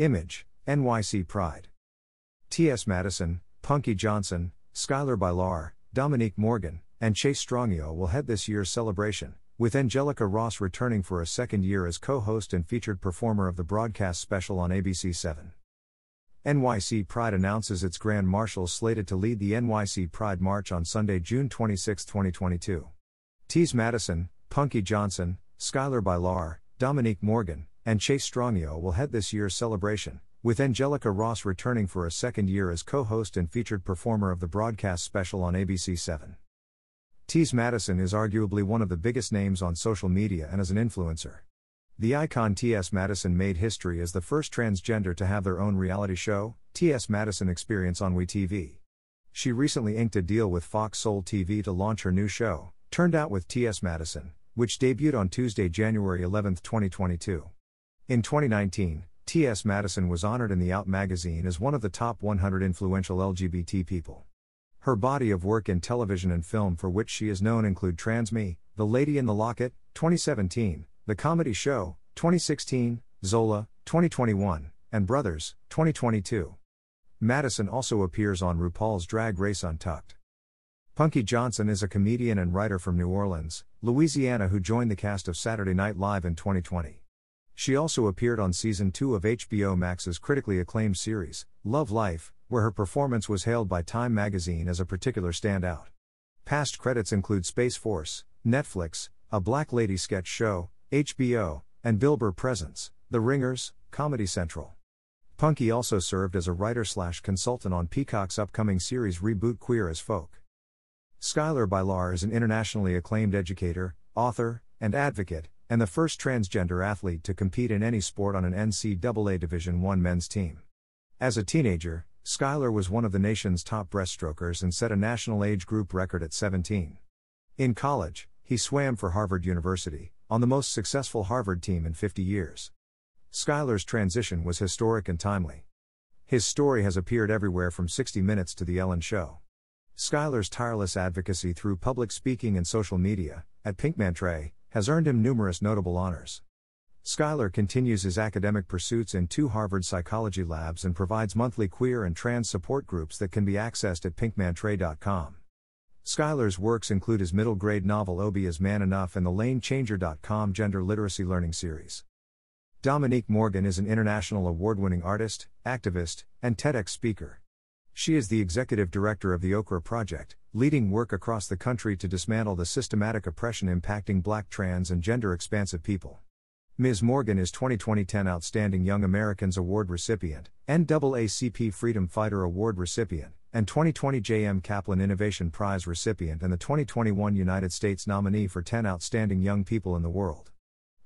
Image, NYC Pride. T.S. Madison, Punky Johnson, Schuyler Bailar, Dominique Morgan, and Chase Strangio will head this year's celebration, with Angelica Ross returning for a second year as co host and featured performer of the broadcast special on ABC 7. NYC Pride announces its Grand Marshals slated to lead the NYC Pride March on Sunday, June 26, 2022. T.S. Madison, Punky Johnson, Schuyler Bailar, Dominique Morgan, and Chase Strangio will head this year's celebration, with Angelica Ross returning for a second year as co host and featured performer of the broadcast special on ABC 7. T.S. Madison is arguably one of the biggest names on social media and as an influencer. The icon T.S. Madison made history as the first transgender to have their own reality show, T.S. Madison Experience on WeTV. She recently inked a deal with Fox Soul TV to launch her new show, Turned Out with T.S. Madison, which debuted on Tuesday, January 11, 2022. In 2019, T.S. Madison was honored in the Out magazine as one of the top 100 influential LGBT people. Her body of work in television and film for which she is known include Trans Me, The Lady in the Locket, 2017, The Comedy Show, 2016, Zola, 2021, and Brothers, 2022. Madison also appears on RuPaul's Drag Race Untucked. Punky Johnson is a comedian and writer from New Orleans, Louisiana who joined the cast of Saturday Night Live in 2020. She also appeared on season 2 of HBO Max's critically acclaimed series, Love Life, where her performance was hailed by Time magazine as a particular standout. Past credits include Space Force, Netflix, A Black Lady sketch show, HBO, and Bill Burr Presents, The Ringers, Comedy Central. Punky also served as a writer slash consultant on Peacock's upcoming series reboot Queer as Folk. Schuyler Bailar is an internationally acclaimed educator, author, and advocate, and the first transgender athlete to compete in any sport on an NCAA Division I men's team. As a teenager, Schuyler was one of the nation's top breaststrokers and set a national age group record at 17. In college, he swam for Harvard University, on the most successful Harvard team in 50 years. Schuyler's transition was historic and timely. His story has appeared everywhere from 60 Minutes to The Ellen Show. Schuyler's tireless advocacy through public speaking and social media, at Pinkmantaray, has earned him numerous notable honors. Schuyler continues his academic pursuits in two Harvard psychology labs and provides monthly queer and trans support groups that can be accessed at pinkmantaray.com. Schuyler's works include his middle grade novel Obie is Man Enough and the LaneChanger.com gender literacy learning series. Dominique Morgan is an international award winning artist, activist, and TEDx speaker. She is the executive director of the Okra Project, leading work across the country to dismantle the systematic oppression impacting black trans and gender expansive people. Ms. Morgan is 2020 10 Outstanding Young Americans Award recipient, NAACP Freedom Fighter Award recipient, and 2020 J.M. Kaplan Innovation Prize recipient and the 2021 United States nominee for 10 Outstanding Young People in the World.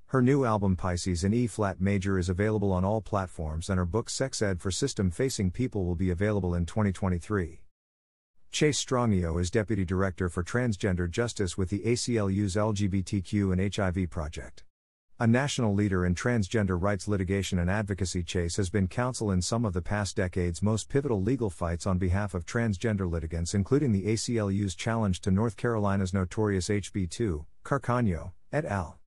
Her new album Pisces in E flat major is available on all platforms, and her book Sex Ed for System Facing People will be available in 2023. Chase Strangio is Deputy Director for Transgender Justice with the ACLU's LGBTQ and HIV Project. A national leader in transgender rights litigation and advocacy, Chase has been counsel in some of the past decade's most pivotal legal fights on behalf of transgender litigants, including the ACLU's challenge to North Carolina's notorious HB 2, Carcano, et al.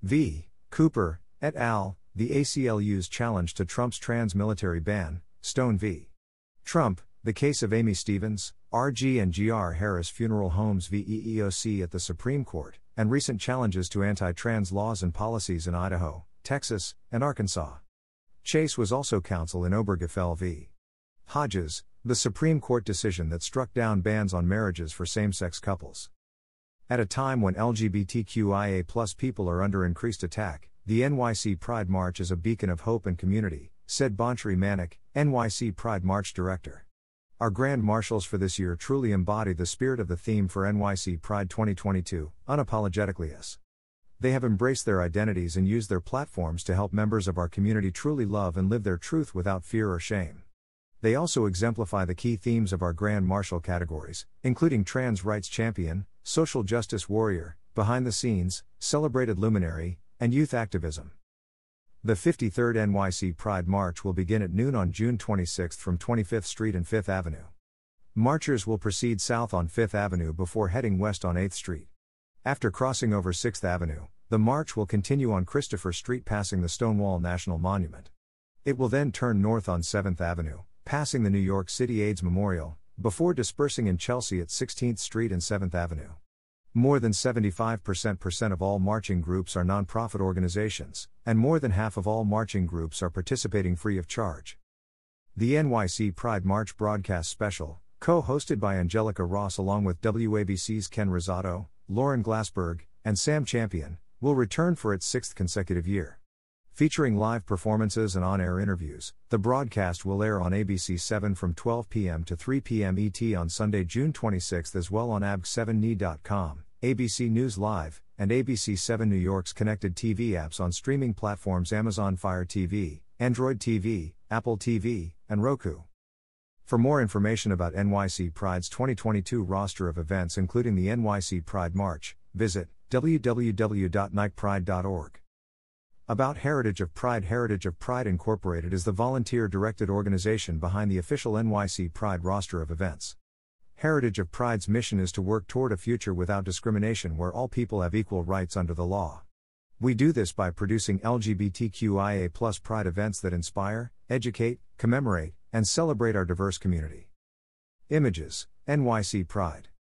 v. Cooper, et al., the ACLU's challenge to Trump's trans military ban, Stone v. Trump, the case of Amy Stevens, RG and GR Harris Funeral Homes v. EEOC at the Supreme Court, and recent challenges to anti trans laws and policies in Idaho, Texas, and Arkansas. Chase was also counsel in Obergefell v. Hodges, the Supreme Court decision that struck down bans on marriages for same sex couples. At a time when LGBTQIA people are under increased attack, the NYC Pride March is a beacon of hope and community, said Bonchri Manik, NYC Pride March Director. Our Grand Marshals for this year truly embody the spirit of the theme for NYC Pride 2022, unapologetically us. They have embraced their identities and used their platforms to help members of our community truly love and live their truth without fear or shame. They also exemplify the key themes of our Grand Marshal categories, including trans rights champion, social justice warrior, behind the scenes, celebrated luminary, and youth activism. The 53rd NYC Pride March will begin at noon on June 26 from 25th Street and 5th Avenue. Marchers will proceed south on 5th Avenue before heading west on 8th Street. After crossing over 6th Avenue, the march will continue on Christopher Street passing the Stonewall National Monument. It will then turn north on 7th Avenue, passing the New York City AIDS Memorial, before dispersing in Chelsea at 16th Street and 7th Avenue. More than 75% of all marching groups are nonprofit organizations, and more than half of all marching groups are participating free of charge. The NYC Pride March broadcast special, co hosted by Angelica Ross along with WABC's Ken Rosato, Lauren Glassberg, and Sam Champion, will return for its sixth consecutive year. Featuring live performances and on air interviews, the broadcast will air on ABC 7 from 12 p.m. to 3 p.m. ET on Sunday, June 26 as well on abc7ny.com, ABC News Live, and ABC 7 New York's connected TV apps on streaming platforms Amazon Fire TV, Android TV, Apple TV, and Roku. For more information about NYC Pride's 2022 roster of events, including the NYC Pride March, visit www.nycpride.org. About Heritage of Pride Heritage of Pride Incorporated is the volunteer directed organization behind the official NYC Pride roster of events. Heritage of Pride's mission is to work toward a future without discrimination where all people have equal rights under the law. We do this by producing LGBTQIA pride events that inspire, educate, commemorate, and celebrate our diverse community. Images NYC Pride.